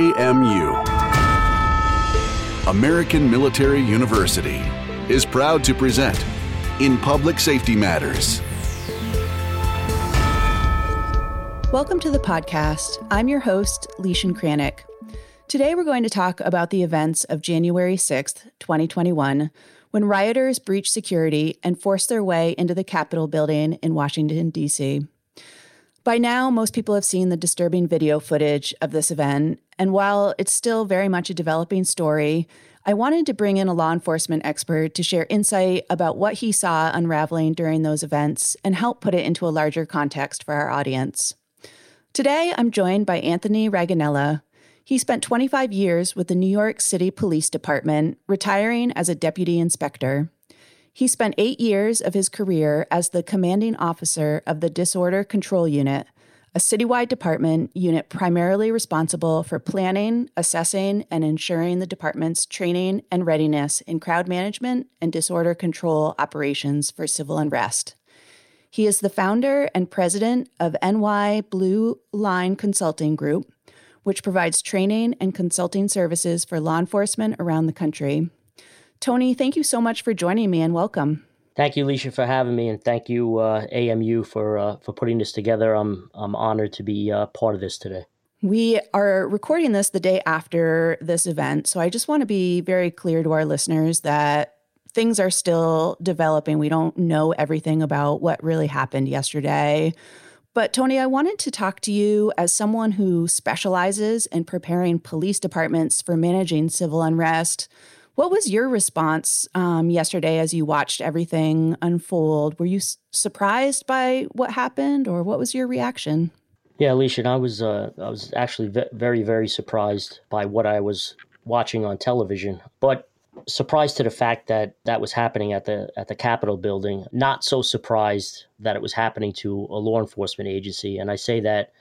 AMU, American Military University, is proud to present In Public Safety Matters. Welcome to the podcast. I'm your host, Leischen Kranick. Today we're going to talk about the events of January 6th, 2021, when rioters breached security and forced their way into the Capitol building in Washington, D.C. By now, most people have seen the disturbing video footage of this event, and while it's still very much a developing story, I wanted to bring in a law enforcement expert to share insight about what he saw unraveling during those events and help put it into a larger context for our audience. Today, I'm joined by Anthony Raganella. He spent 25 years with the New York City Police Department, retiring as a deputy inspector. He spent eight years of his career as the commanding officer of the Disorder Control Unit, a citywide department unit primarily responsible for planning, assessing, and ensuring the department's training and readiness in crowd management and disorder control operations for civil unrest. He is the founder and president of NY Blue Line Consulting Group, which provides training and consulting services for law enforcement around the country. Tony, thank you so much for joining me and welcome. Thank you, Leisha, for having me, and thank you, uh, AMU, for uh, for putting this together. I'm I'm honored to be uh, part of this today. We are recording this the day after this event, so I just want to be very clear to our listeners that things are still developing. We don't know everything about what really happened yesterday. But Tony, I wanted to talk to you as someone who specializes in preparing police departments for managing civil unrest what was your response um, yesterday as you watched everything unfold? Were you s- surprised by what happened, or what was your reaction? Yeah, Alicia, I was uh, I was actually ve- very very surprised by what I was watching on television, but surprised to the fact that that was happening at the at the Capitol building. Not so surprised that it was happening to a law enforcement agency, and I say that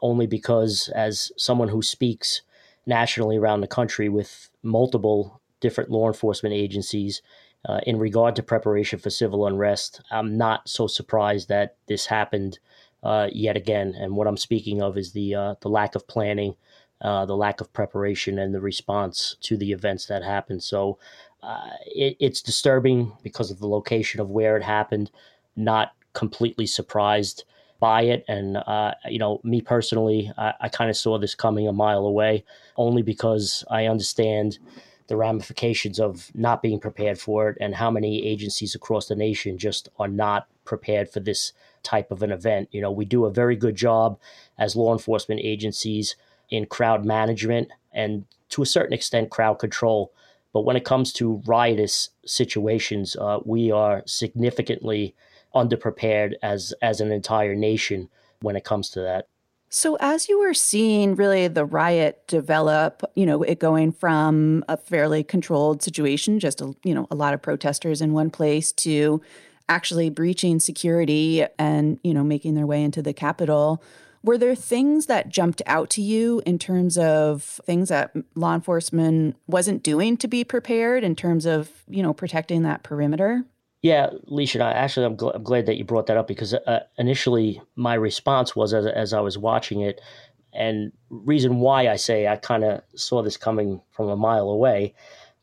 only because as someone who speaks nationally around the country with multiple different law enforcement agencies uh, in regard to preparation for civil unrest. I'm not so surprised that this happened uh, yet again. And what I'm speaking of is the uh, the lack of planning, uh, the lack of preparation, and the response to the events that happened. So uh, it, it's disturbing because of the location of where it happened. Not completely surprised by it. And, uh, you know, me personally, I, I kind of saw this coming a mile away only because I understand the ramifications of not being prepared for it and how many agencies across the nation just are not prepared for this type of an event. You know, we do a very good job as law enforcement agencies in crowd management and to a certain extent crowd control. But when it comes to riotous situations, uh, we are significantly underprepared as as an entire nation when it comes to that. So, as you were seeing really the riot develop, you know, it going from a fairly controlled situation, just a, you know, a lot of protesters in one place, to actually breaching security and you know making their way into the Capitol. Were there things that jumped out to you in terms of things that law enforcement wasn't doing to be prepared in terms of you know protecting that perimeter? Yeah, Leisha, actually I'm, gl- I'm, glad that you brought that up because uh, initially my response was as as I was watching it, and reason why I say I kind of saw this coming from a mile away.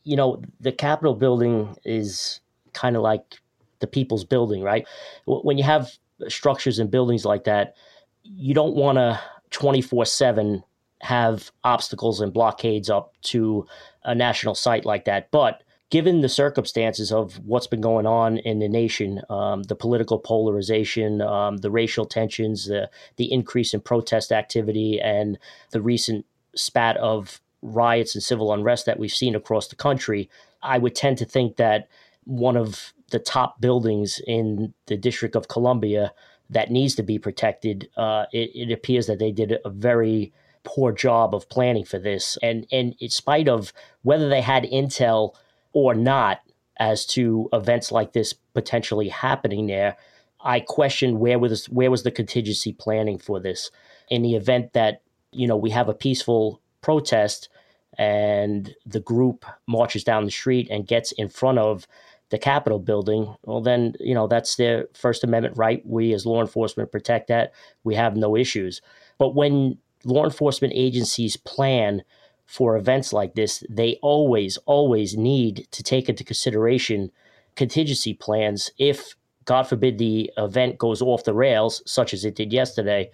You know, the Capitol building is kind of like the people's building, right? When you have structures and buildings like that, you don't want to 24 7 have obstacles and blockades up to a national site like that. But given the circumstances of what's been going on in the nation, um, the political polarization, um, the racial tensions, the, the increase in protest activity, and the recent spat of riots and civil unrest that we've seen across the country, I would tend to think that one of the top buildings in the District of Columbia that needs to be protected, uh, it, it appears that they did a very poor job of planning for this. And, and in spite of whether they had intel or not as to events like this potentially happening there, I question where was where was the contingency planning for this in the event that you know we have a peaceful protest and the group marches down the street and gets in front of the Capitol building, well, then, you know, that's their First Amendment right. We as law enforcement protect that. We have no issues. But when law enforcement agencies plan for events like this, they always, always need to take into consideration contingency plans if, God forbid, the event goes off the rails, such as it did yesterday.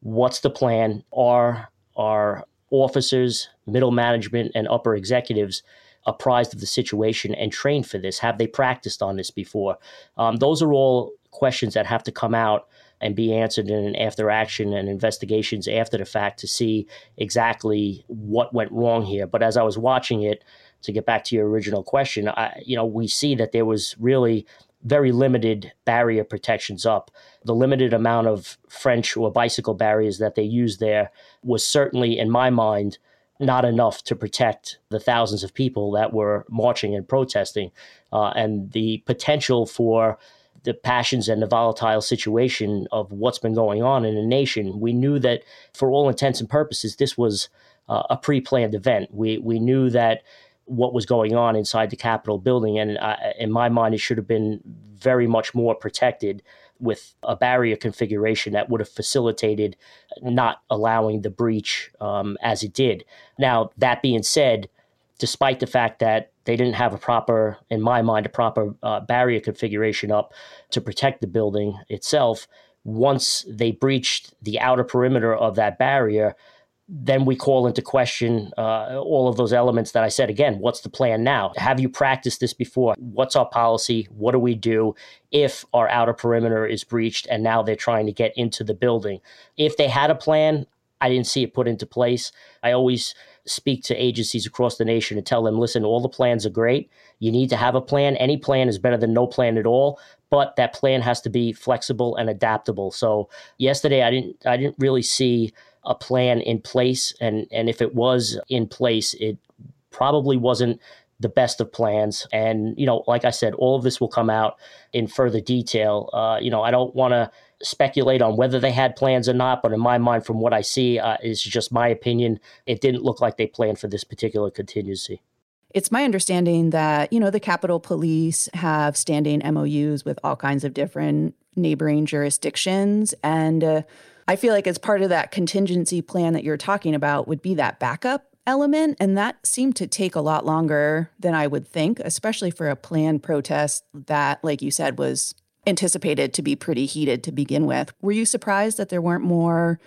What's the plan? Are our officers, middle management, and upper executives apprised of the situation and trained for this? Have they practiced on this before? Um, those are all questions that have to come out and be answered in an after action and investigations after the fact to see exactly what went wrong here. But as I was watching it, to get back to your original question, I, you know, we see that there was really very limited barrier protections up. The limited amount of French or bicycle barriers that they used there was certainly, in my mind, not enough to protect the thousands of people that were marching and protesting. Uh, and the potential for the passions and the volatile situation of what's been going on in the nation, we knew that for all intents and purposes, this was uh, a pre planned event. We, we knew that what was going on inside the Capitol building. And uh, in my mind, it should have been very much more protected with a barrier configuration that would have facilitated not allowing the breach um, as it did. Now, that being said, despite the fact that they didn't have a proper, in my mind, a proper uh, barrier configuration up to protect the building itself, once they breached the outer perimeter of that barrier, then we call into question uh, all of those elements that I said again. What's the plan now? Have you practiced this before? What's our policy? What do we do if our outer perimeter is breached and now they're trying to get into the building? If they had a plan, I didn't see it put into place. I always speak to agencies across the nation and tell them, listen, all the plans are great. You need to have a plan. Any plan is better than no plan at all, but that plan has to be flexible and adaptable. So yesterday I didn't I didn't really see a plan in place, and and if it was in place, it probably wasn't the best of plans. And you know, like I said, all of this will come out in further detail. Uh, you know, I don't want to speculate on whether they had plans or not, but in my mind, from what I see, uh, is just my opinion. It didn't look like they planned for this particular contingency. It's my understanding that, you know, the Capitol Police have standing MOUs with all kinds of different neighboring jurisdictions. And uh, I feel like as part of that contingency plan that you're talking about would be that backup element. And that seemed to take a lot longer than I would think, especially for a planned protest that, like you said, was anticipated to be pretty heated to begin with. Were you surprised that there weren't more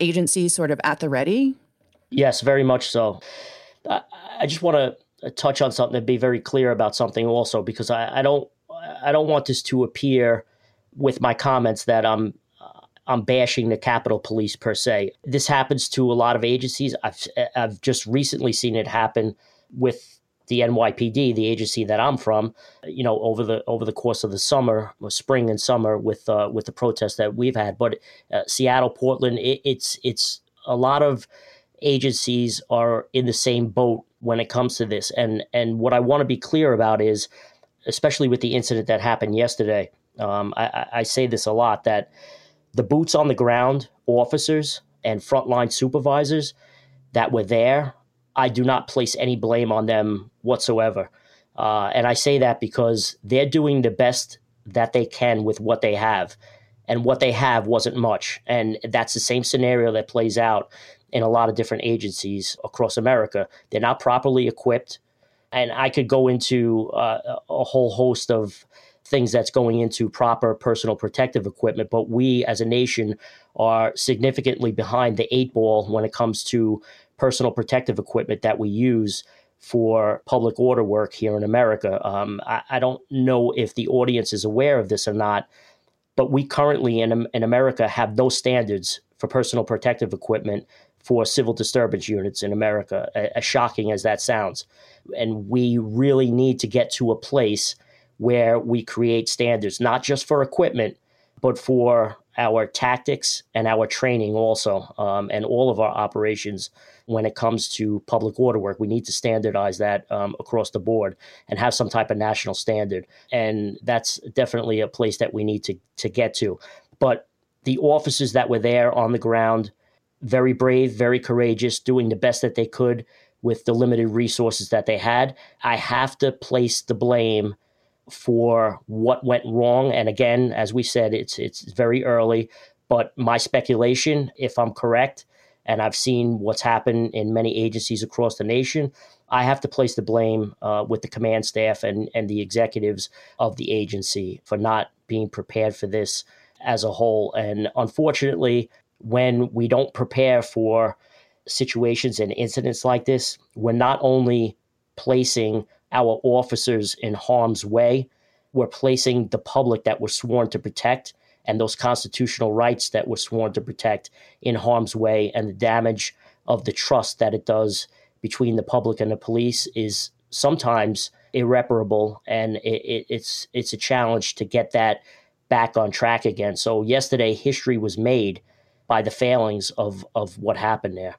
agencies sort of at the ready? Yes, very much so. I just want to touch on something and be very clear about something also because I, I don't I don't want this to appear with my comments that I'm uh, I'm bashing the Capitol Police per se. This happens to a lot of agencies. I've I've just recently seen it happen with the NYPD, the agency that I'm from. You know, over the over the course of the summer, spring and summer, with uh, with the protests that we've had. But uh, Seattle, Portland, it, it's it's a lot of agencies are in the same boat when it comes to this. And and what I want to be clear about is, especially with the incident that happened yesterday. Um, I, I say this a lot that the boots on the ground officers and frontline supervisors that were there, I do not place any blame on them whatsoever. Uh, and I say that because they're doing the best that they can with what they have. And what they have wasn't much. And that's the same scenario that plays out in a lot of different agencies across America. They're not properly equipped. And I could go into uh, a whole host of things that's going into proper personal protective equipment. But we as a nation are significantly behind the eight ball when it comes to personal protective equipment that we use for public order work here in America. Um, I, I, don't know if the audience is aware of this or not, but we currently in, in America have no standards for personal protective equipment for civil disturbance units in America, as shocking as that sounds. And we really need to get to a place where we create standards, not just for equipment, but for our tactics and our training also, um, and all of our operations when it comes to public order work. We need to standardize that um, across the board and have some type of national standard. And that's definitely a place that we need to, to get to. But the officers that were there on the ground, very brave, very courageous, doing the best that they could with the limited resources that they had. I have to place the blame for what went wrong. And again, as we said, it's it's very early. But my speculation, if I'm correct, and I've seen what's happened in many agencies across the nation. I have to place the blame uh, with the command staff and, and the executives of the agency for not being prepared for this as a whole. And unfortunately, when we don't prepare for situations and incidents like this, we're not only placing our officers in harm's way, we're placing the public that we're sworn to protect and those constitutional rights that we're sworn to protect in harm's way. And the damage of the trust that it does between the public and the police is sometimes irreparable. And it, it, it's, it's a challenge to get that back on track again. So, yesterday, history was made by the failings of, of what happened there.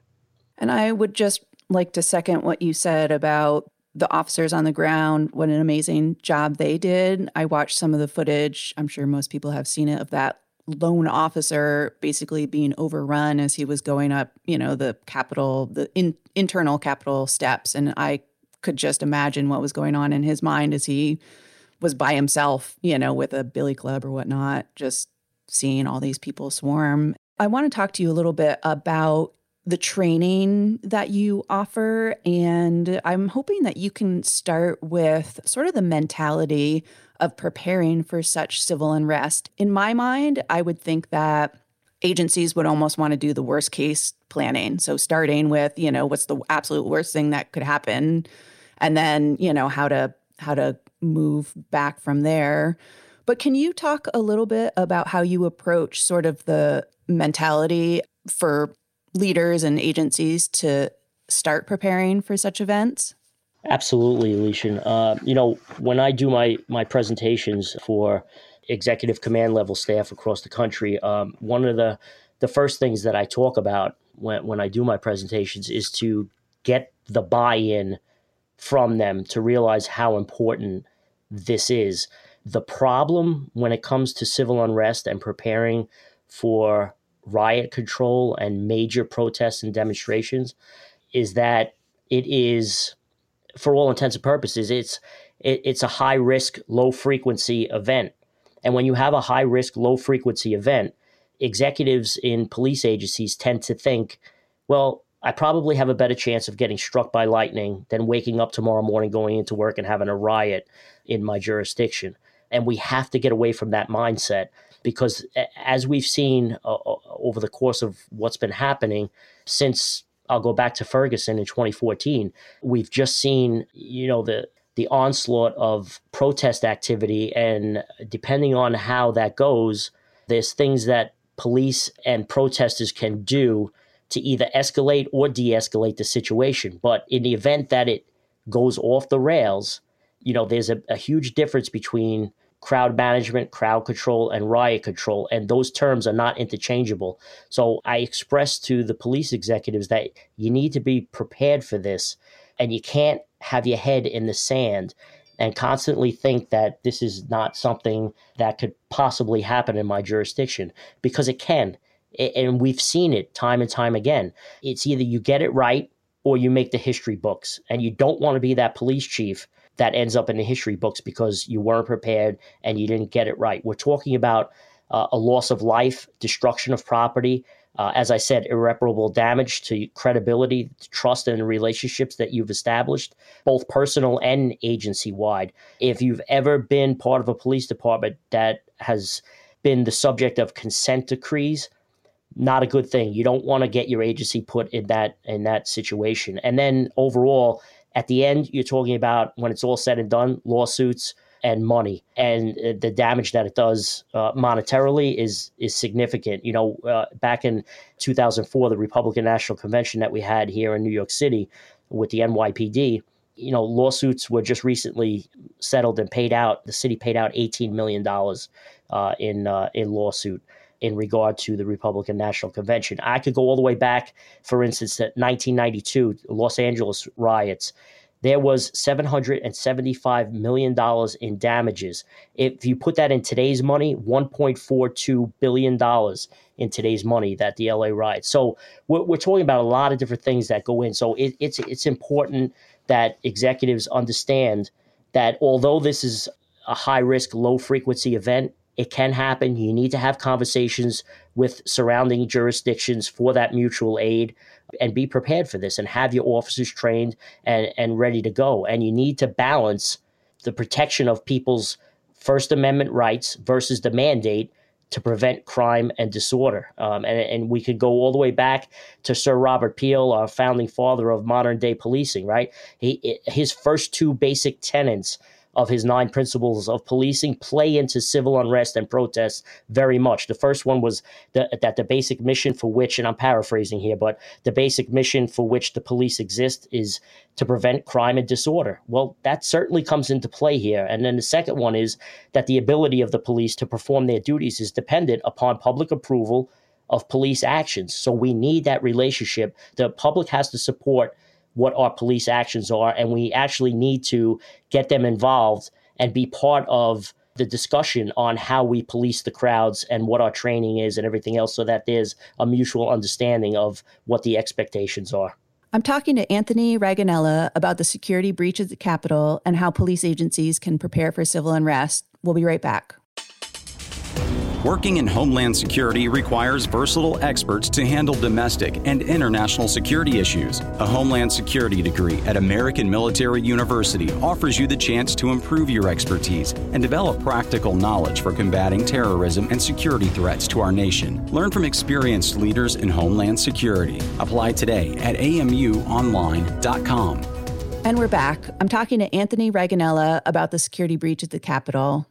And I would just like to second what you said about the officers on the ground, what an amazing job they did. I watched some of the footage. I'm sure most people have seen it of that lone officer basically being overrun as he was going up, you know, the Capitol, the in, internal Capitol steps. And I could just imagine what was going on in his mind as he was by himself, you know, with a billy club or whatnot, just seeing all these people swarm. I want to talk to you a little bit about the training that you offer. And I'm hoping that you can start with sort of the mentality of preparing for such civil unrest. In my mind, I would think that agencies would almost want to do the worst case planning. So, starting with, you know, what's the absolute worst thing that could happen? And then, you know, how to, how to move back from there. But can you talk a little bit about how you approach sort of the mentality for leaders and agencies to start preparing for such events? Absolutely, Alicia. Uh, you know, when I do my my presentations for executive command level staff across the country, um, one of the the first things that I talk about when when I do my presentations is to get the buy-in from them to realize how important this is. The problem when it comes to civil unrest and preparing for riot control and major protests and demonstrations is that it is for all intents and purposes it's it, it's a high risk low frequency event. And when you have a high risk low frequency event executives in police agencies tend to think well I probably have a better chance of getting struck by lightning than waking up tomorrow morning going into work and having a riot in my jurisdiction. And we have to get away from that mindset because as we've seen uh, uh, over the course of what's been happening since I'll go back to Ferguson in 2014, we've just seen, you know, the the onslaught of protest activity and depending on how that goes, there's things that police and protesters can do to either escalate or de-escalate the situation. But in the event that it goes off the rails, you know, there's a, a huge difference between crowd management, crowd control, and riot control. And those terms are not interchangeable. So I expressed to the police executives that you need to be prepared for this and you can't have your head in the sand and constantly think that this is not something that could possibly happen in my jurisdiction because it can. And we've seen it time and time again. It's either you get it right or you make the history books. And you don't want to be that police chief that ends up in the history books because you weren't prepared and you didn't get it right. We're talking about uh, a loss of life, destruction of property, uh, as I said, irreparable damage to credibility, trust, and relationships that you've established, both personal and agency wide. If you've ever been part of a police department that has been the subject of consent decrees, not a good thing. You don't want to get your agency put in that in that situation. And then overall, at the end, you're talking about when it's all said and done, lawsuits and money, and uh, the damage that it does uh, monetarily is is significant. You know, uh, back in 2004, the Republican National Convention that we had here in New York City with the NYPD, you know, lawsuits were just recently settled and paid out. The city paid out 18 million dollars uh, in uh, in lawsuit in regard to the Republican National Convention. I could go all the way back, for instance, to 1992, Los Angeles riots. There was $775 million in damages. If you put that in today's money, $1.42 billion in today's money that the LA riots. So we're, we're talking about a lot of different things that go in. So it, it's, it's important that executives understand that although this is a high risk, low frequency event, It can happen. You need to have conversations with surrounding jurisdictions for that mutual aid and be prepared for this and have your officers trained and, and ready to go. And you need to balance the protection of people's First Amendment rights versus the mandate to prevent crime and disorder. Um, and, and we could go all the way back to Sir Robert Peel, our founding father of modern day policing, right? He, his first two basic tenets of his nine principles of policing play into civil unrest and protests very much. The first one was the, that the basic mission for which, and I'm paraphrasing here, but the basic mission for which the police exist is to prevent crime and disorder. Well, that certainly comes into play here. And then the second one is that the ability of the police to perform their duties is dependent upon public approval of police actions. So we need that relationship. The public has to support what our police actions are, and we actually need to get them involved and be part of the discussion on how we police the crowds and what our training is and everything else so that there's a mutual understanding of what the expectations are. I'm talking to Anthony Raganella about the security breach at the Capitol and how police agencies can prepare for civil unrest. We'll be right back. Working in Homeland Security requires versatile experts to handle domestic and international security issues. A Homeland Security degree at American Military University offers you the chance to improve your expertise and develop practical knowledge for combating terrorism and security threats to our nation. Learn from experienced leaders in Homeland Security. Apply today at amuonline.com. And we're back. I'm talking to Anthony Raganella about the security breach at the Capitol.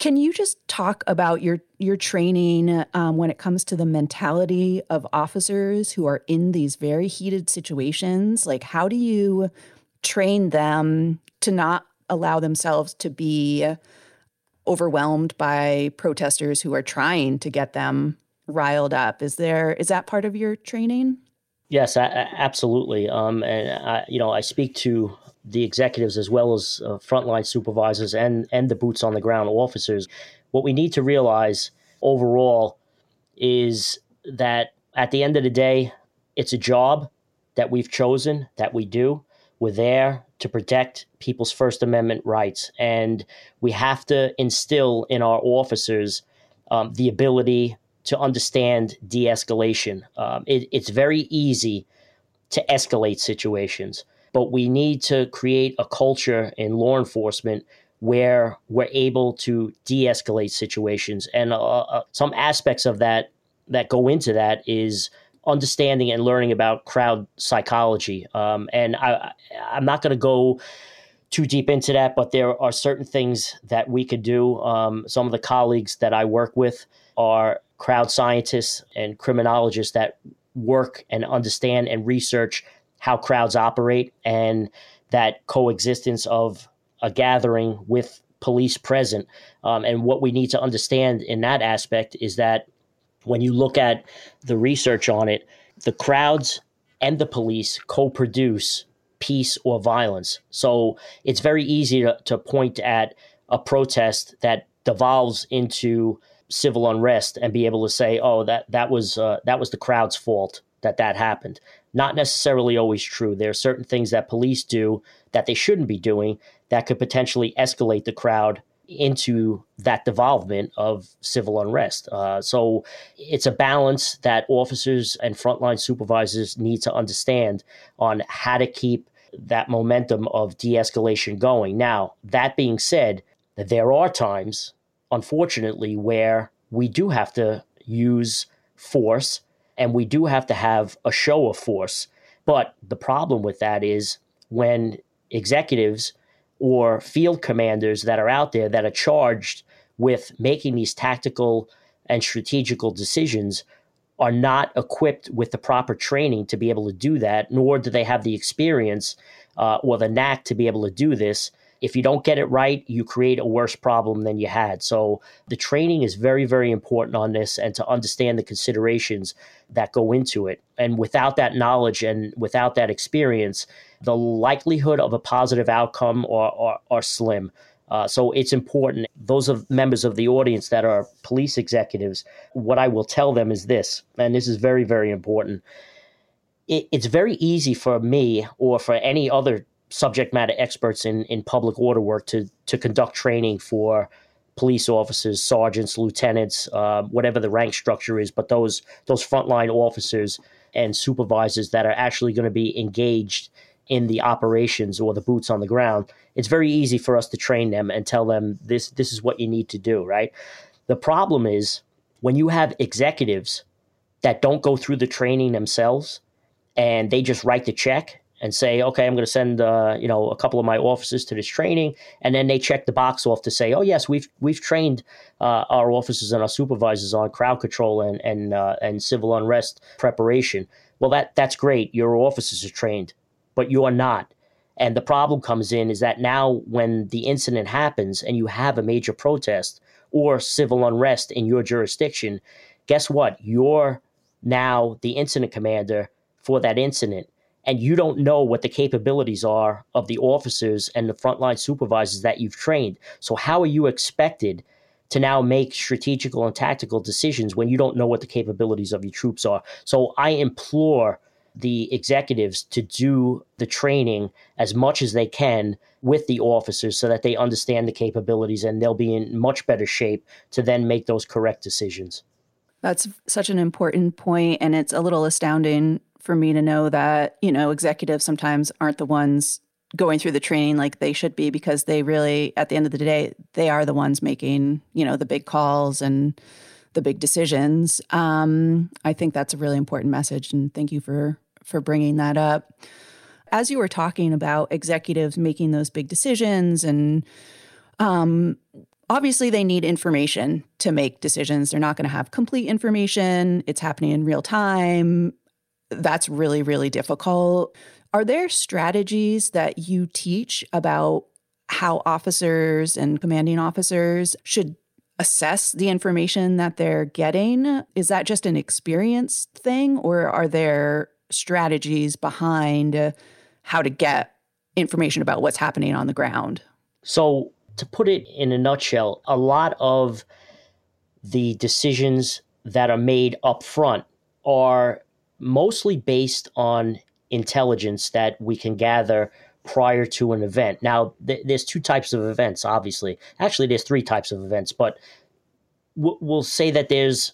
Can you just talk about your your training um, when it comes to the mentality of officers who are in these very heated situations? Like, how do you train them to not allow themselves to be overwhelmed by protesters who are trying to get them riled up? Is there is that part of your training? Yes, absolutely. Um, and I, you know, I speak to the executives as well as uh, frontline supervisors and and the boots on the ground officers. What we need to realize overall is that at the end of the day, it's a job that we've chosen that we do. We're there to protect people's First Amendment rights, and we have to instill in our officers um, the ability to understand de-escalation. Um, it, it's very easy to escalate situations but we need to create a culture in law enforcement where we're able to de-escalate situations. And uh, uh, some aspects of that that go into that is understanding and learning about crowd psychology. Um, and I, i'm not going to go too deep into that but there are certain things that we could do. Um, some of the colleagues that i work with are crowd scientists and criminologists that work and understand and research how crowds operate and that coexistence of a gathering with police present. Um, and what we need to understand in that aspect is that when you look at the research on it, the crowds and the police co produce peace or violence. So it's very easy to, to point at a protest that devolves into civil unrest and be able to say, "Oh, that that was uh, that was the crowd's fault that that happened." Not necessarily always true. There are certain things that police do that they shouldn't be doing that could potentially escalate the crowd into that devolvement of civil unrest. Uh, so it's a balance that officers and frontline supervisors need to understand on how to keep that momentum of de escalation going. Now, that being said, there are times, unfortunately, where we do have to use force and we do have to have a show of force. But the problem with that is when executives or field commanders that are out there that are charged with making these tactical and strategical decisions are not equipped with the proper training to be able to do that, nor do they have the experience uh, or the knack to be able to do this if you don't get it right, you create a worse problem than you had. So the training is very, very important on this and to understand the considerations that go into it. And without that knowledge and without that experience, the likelihood of a positive outcome are, are, are slim. Uh, so it's important. Those of members of the audience that are police executives, what I will tell them is this, and this is very, very important. It, it's very easy for me or for any other subject matter experts in, in public order work to, to conduct training for police officers, sergeants, lieutenants, uh, whatever the rank structure is, but those those frontline officers and supervisors that are actually going to be engaged in the operations or the boots on the ground, it's very easy for us to train them and tell them this this is what you need to do, right? The problem is when you have executives that don't go through the training themselves and they just write the check and say, okay, I'm going to send uh, you know a couple of my officers to this training, and then they check the box off to say, oh yes, we've we've trained uh, our officers and our supervisors on crowd control and and uh, and civil unrest preparation. Well, that that's great. Your officers are trained, but you are not. And the problem comes in is that now when the incident happens and you have a major protest or civil unrest in your jurisdiction, guess what? You're now the incident commander for that incident and you don't know what the capabilities are of the officers and the frontline supervisors that you've trained. So, how are you expected to now make strategical and tactical decisions when you don't know what the capabilities of your troops are? So, I implore the executives to do the training as much as they can with the officers so that they understand the capabilities and they'll be in much better shape to then make those correct decisions. That's such an important point, and it's a little astounding for me to know that, you know, executives sometimes aren't the ones going through the training like they should be because they really at the end of the day they are the ones making, you know, the big calls and the big decisions. Um, I think that's a really important message and thank you for for bringing that up. As you were talking about executives making those big decisions and um, obviously they need information to make decisions. They're not going to have complete information. It's happening in real time that's really, really difficult. Are there strategies that you teach about how officers and commanding officers should assess the information that they're getting? Is that just an experience thing, or are there strategies behind how to get information about what's happening on the ground? So, to put it in a nutshell, a lot of the decisions that are made up front are mostly based on intelligence that we can gather prior to an event. Now, th- there's two types of events, obviously. Actually, there's three types of events, but w- we'll say that there's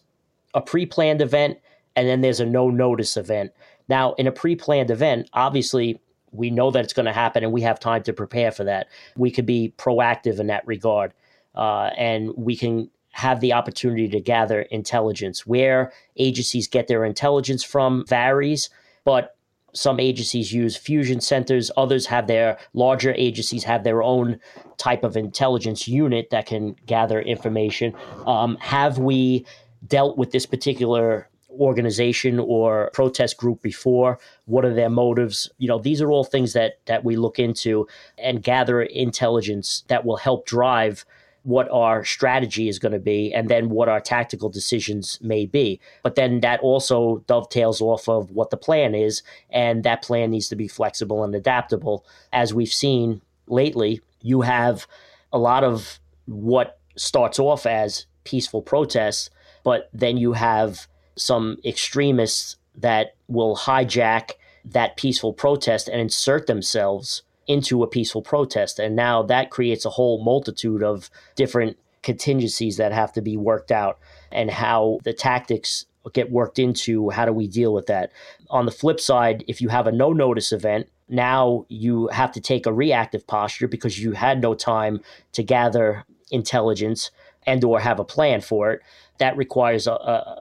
a pre planned event and then there's a no notice event. Now, in a pre planned event, obviously, we know that it's going to happen and we have time to prepare for that. We could be proactive in that regard. Uh, and we can have the opportunity to gather intelligence. Where agencies get their intelligence from varies, but some agencies use fusion centers, others have their larger agencies have their own type of intelligence unit that can gather information. Um, have we dealt with this particular organization or protest group before what are their motives you know these are all things that that we look into and gather intelligence that will help drive what our strategy is going to be and then what our tactical decisions may be. But then that also dovetails off of what the plan is, and that plan needs to be flexible and adaptable. As we've seen lately, you have a lot of what starts off as peaceful protests, but then you have some extremists that will hijack that peaceful protest and insert themselves into a peaceful protest. And now that creates a whole multitude of different contingencies that have to be worked out and how the tactics get worked into how do we deal with that. On the flip side, if you have a no notice event, now you have to take a reactive posture because you had no time to gather intelligence and or have a plan for it that requires a,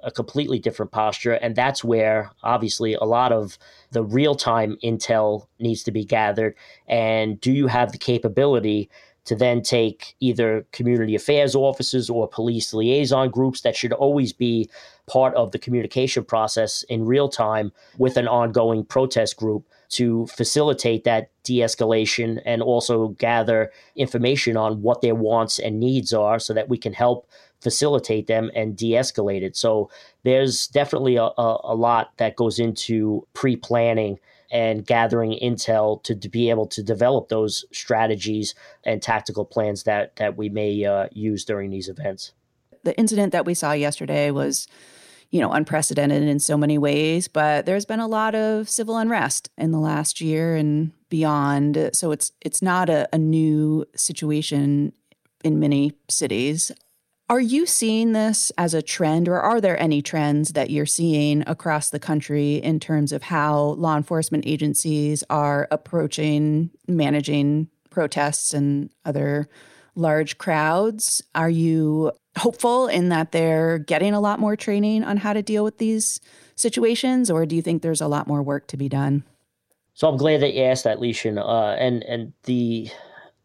a, completely different posture. And that's where obviously a lot of the real time intel needs to be gathered. And do you have the capability to then take either community affairs officers or police liaison groups that should always be part of the communication process in real time with an ongoing protest group to facilitate that de escalation and also gather information on what their wants and needs are so that we can help facilitate them and de-escalate it. So there's definitely a, a, a lot that goes into pre-planning and gathering intel to, to, be able to develop those strategies and tactical plans that that we may uh, use during these events. The incident that we saw yesterday was, you know, unprecedented in so many ways, but there's been a lot of civil unrest in the last year and beyond. So it's it's not a, a new situation in many cities. Are you seeing this as a trend, or are there any trends that you're seeing across the country in terms of how law enforcement agencies are approaching managing protests and other large crowds? Are you hopeful in that they're getting a lot more training on how to deal with these situations, or do you think there's a lot more work to be done? So I'm glad that you asked that, Leischen. Uh, and and the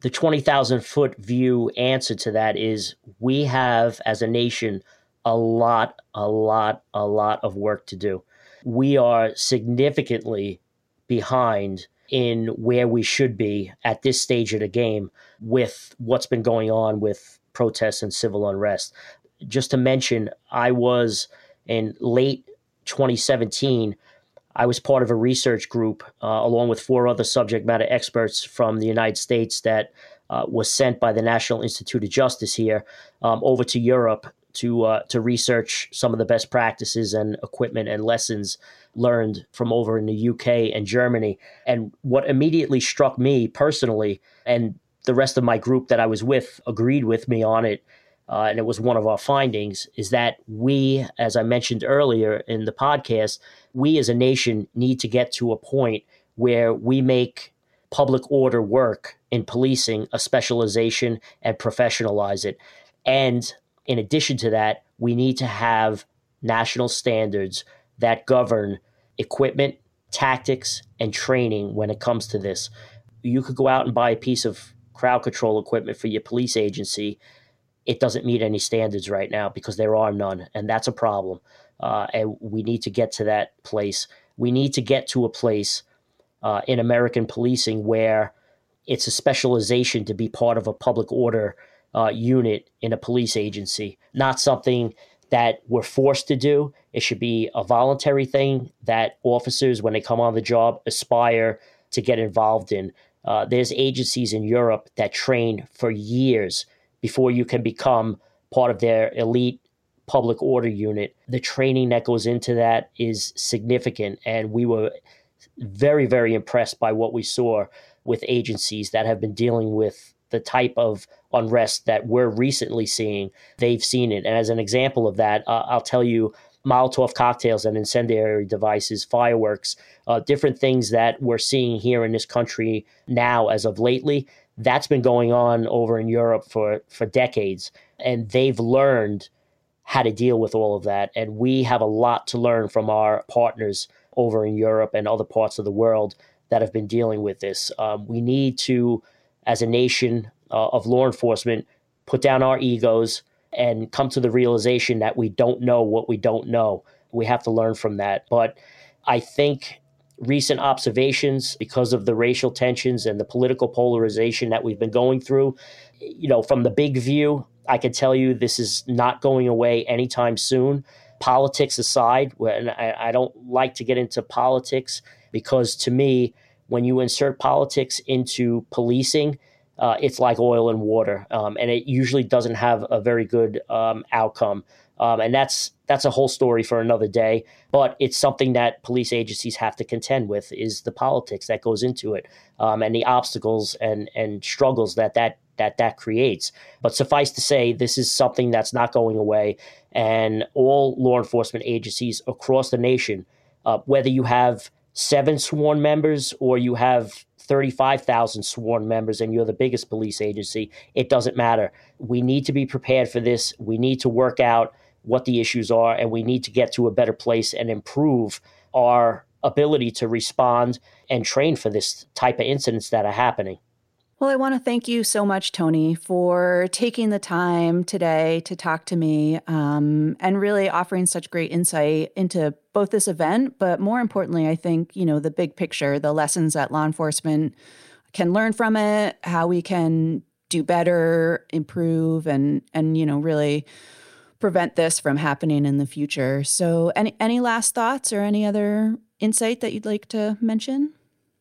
the twenty thousand foot view answer to that is we have as a nation a lot, a lot, a lot of work to do. We are significantly behind in where we should be at this stage of the game with what's been going on with protests and civil unrest. Just to mention, I was in late 2017. I was part of a research group uh, along with four other subject matter experts from the United States that uh, was sent by the National Institute of Justice here um, over to Europe to uh, to research some of the best practices and equipment and lessons learned from over in the UK and Germany. And what immediately struck me personally, and the rest of my group that I was with agreed with me on it, uh, and it was one of our findings, is that we, as I mentioned earlier in the podcast, we as a nation need to get to a point where we make public order work in policing a specialization and professionalize it. And in addition to that, we need to have national standards that govern equipment, tactics, and training when it comes to this. You could go out and buy a piece of crowd control equipment for your police agency. It doesn't meet any standards right now because there are none, and that's a problem. Uh, and we need to get to that place. We need to get to a place uh, in American policing where it's a specialization to be part of a public order uh, unit in a police agency, not something that we're forced to do. It should be a voluntary thing that officers, when they come on the job, aspire to get involved in. Uh, there's agencies in Europe that train for years before you can become part of their elite public order unit. The training that goes into that is significant, and we were very, very impressed by what we saw with agencies that have been dealing with the type of unrest that we're recently seeing, they've seen it. And as an example of that, uh, I'll tell you Molotov cocktails and incendiary devices, fireworks, uh, different things that we're seeing here in this country now as of lately. That's been going on over in Europe for, for decades. And they've learned how to deal with all of that. And we have a lot to learn from our partners over in Europe and other parts of the world that have been dealing with this. Um, we need to as a nation uh, of law enforcement put down our egos and come to the realization that we don't know what we don't know. We have to learn from that. But I think recent observations, because of the racial tensions and the political polarization that we've been going through, you know, from the big view, I can tell you this is not going away anytime soon. Politics aside, and I don't like to get into politics because to me, when you insert politics into policing, uh, it's like oil and water, um, and it usually doesn't have a very good um, outcome. Um, and that's that's a whole story for another day. But it's something that police agencies have to contend with is the politics that goes into it, um, and the obstacles and and struggles that that that that creates. But suffice to say, this is something that's not going away, and all law enforcement agencies across the nation, uh, whether you have seven sworn members or you have 35,000 sworn members and you're the biggest police agency, it doesn't matter. We need to be prepared for this. We need to work out what the issues are and we need to get to a better place and improve our ability to respond and train for this type of incidents that are happening. Well, I want to thank you so much, Tony, for taking the time today to talk to me um, and really offering such great insight into both this event, but more importantly, I think, you know, the big picture, the lessons that law enforcement can learn from it, how we can do better, improve, and, and, you know, really prevent this from happening in the future. So, any, any last thoughts or any other insight that you'd like to mention?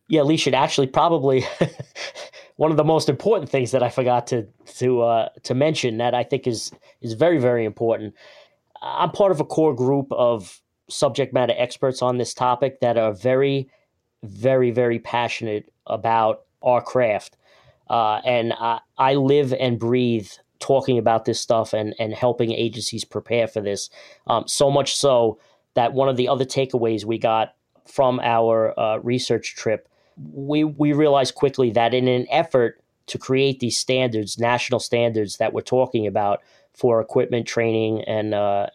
Yeah, Alicia, actually, probably one of the most important things that I forgot to to uh, to mention that I think is is very very important. I'm part of a core group of subject matter experts on this topic that are very, very, very passionate about our craft, uh, and I, I live and breathe talking about this stuff and, and helping agencies prepare for this. Um, so much so that one of the other takeaways we got from our uh, research trip, we, we realized quickly that in an effort to create these standards, national standards that we're talking about for equipment training and uh,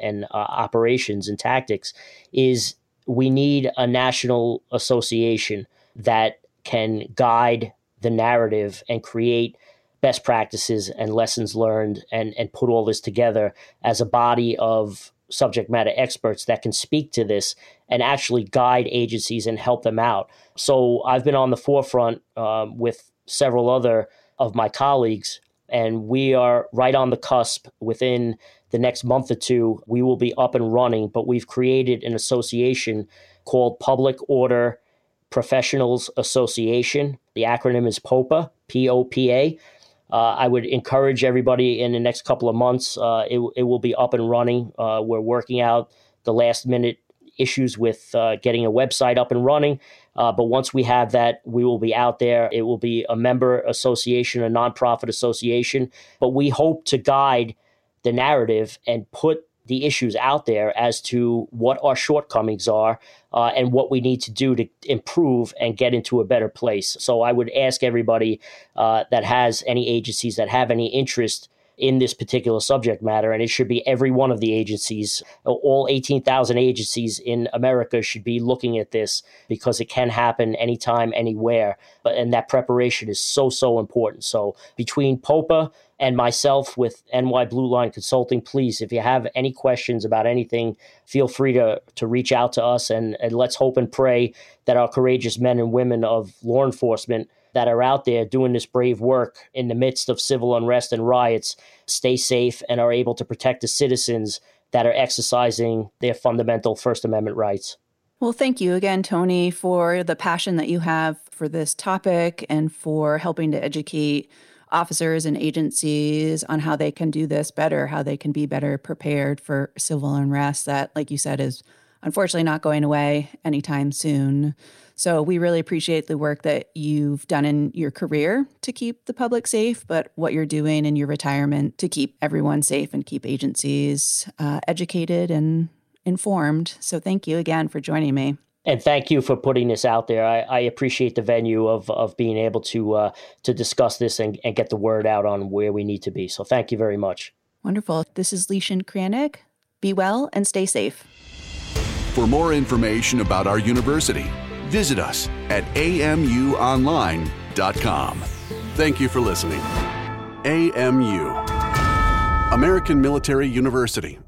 and uh, operations and tactics, is we need a national association that can guide the narrative and create best practices and lessons learned and, and put all this together as a body of subject matter experts that can speak to this and actually guide agencies and help them out. So I've been on the forefront um, with several other of my colleagues, and we are right on the cusp within the next month or two. We will be up and running, but we've created an association called Public Order Professionals Association. The acronym is POPA, P O P A. Uh, I would encourage everybody in the next couple of months. Uh, it, it will be up and running. Uh, we're working out the last minute issues with uh, getting a website up and running. Uh, but once we have that, we will be out there. It will be a member association, a nonprofit association. But we hope to guide the narrative and put the issues out there as to what our shortcomings are uh, and what we need to do to improve and get into a better place. So I would ask everybody uh, that has any agencies that have any interest in this particular subject matter, and it should be every one of the agencies, all 18,000 agencies in America should be looking at this because it can happen anytime, anywhere. But and that preparation is so so important. So between POPA and myself with NY Blue Line Consulting, please, if you have any questions about anything, feel free to to reach out to us and, and let's hope and pray that our courageous men and women of law enforcement that are out there doing this brave work in the midst of civil unrest and riots stay safe and are able to protect the citizens that are exercising their fundamental First Amendment rights. Well, thank you again, Tony, for the passion that you have for this topic and for helping to educate officers and agencies on how they can do this better, how they can be better prepared for civil unrest that, like you said, is unfortunately not going away anytime soon. So we really appreciate the work that you've done in your career to keep the public safe, but what you're doing in your retirement to keep everyone safe and keep agencies uh, educated and informed. So thank you again for joining me. And thank you for putting this out there. I, I appreciate the venue of, of being able to uh, to discuss this and, and get the word out on where we need to be. So thank you very much. Wonderful. This is Leischen Kranick. Be well and stay safe. For more information about our university, visit us at amuonline.com. Thank you for listening. AMU, American Military University.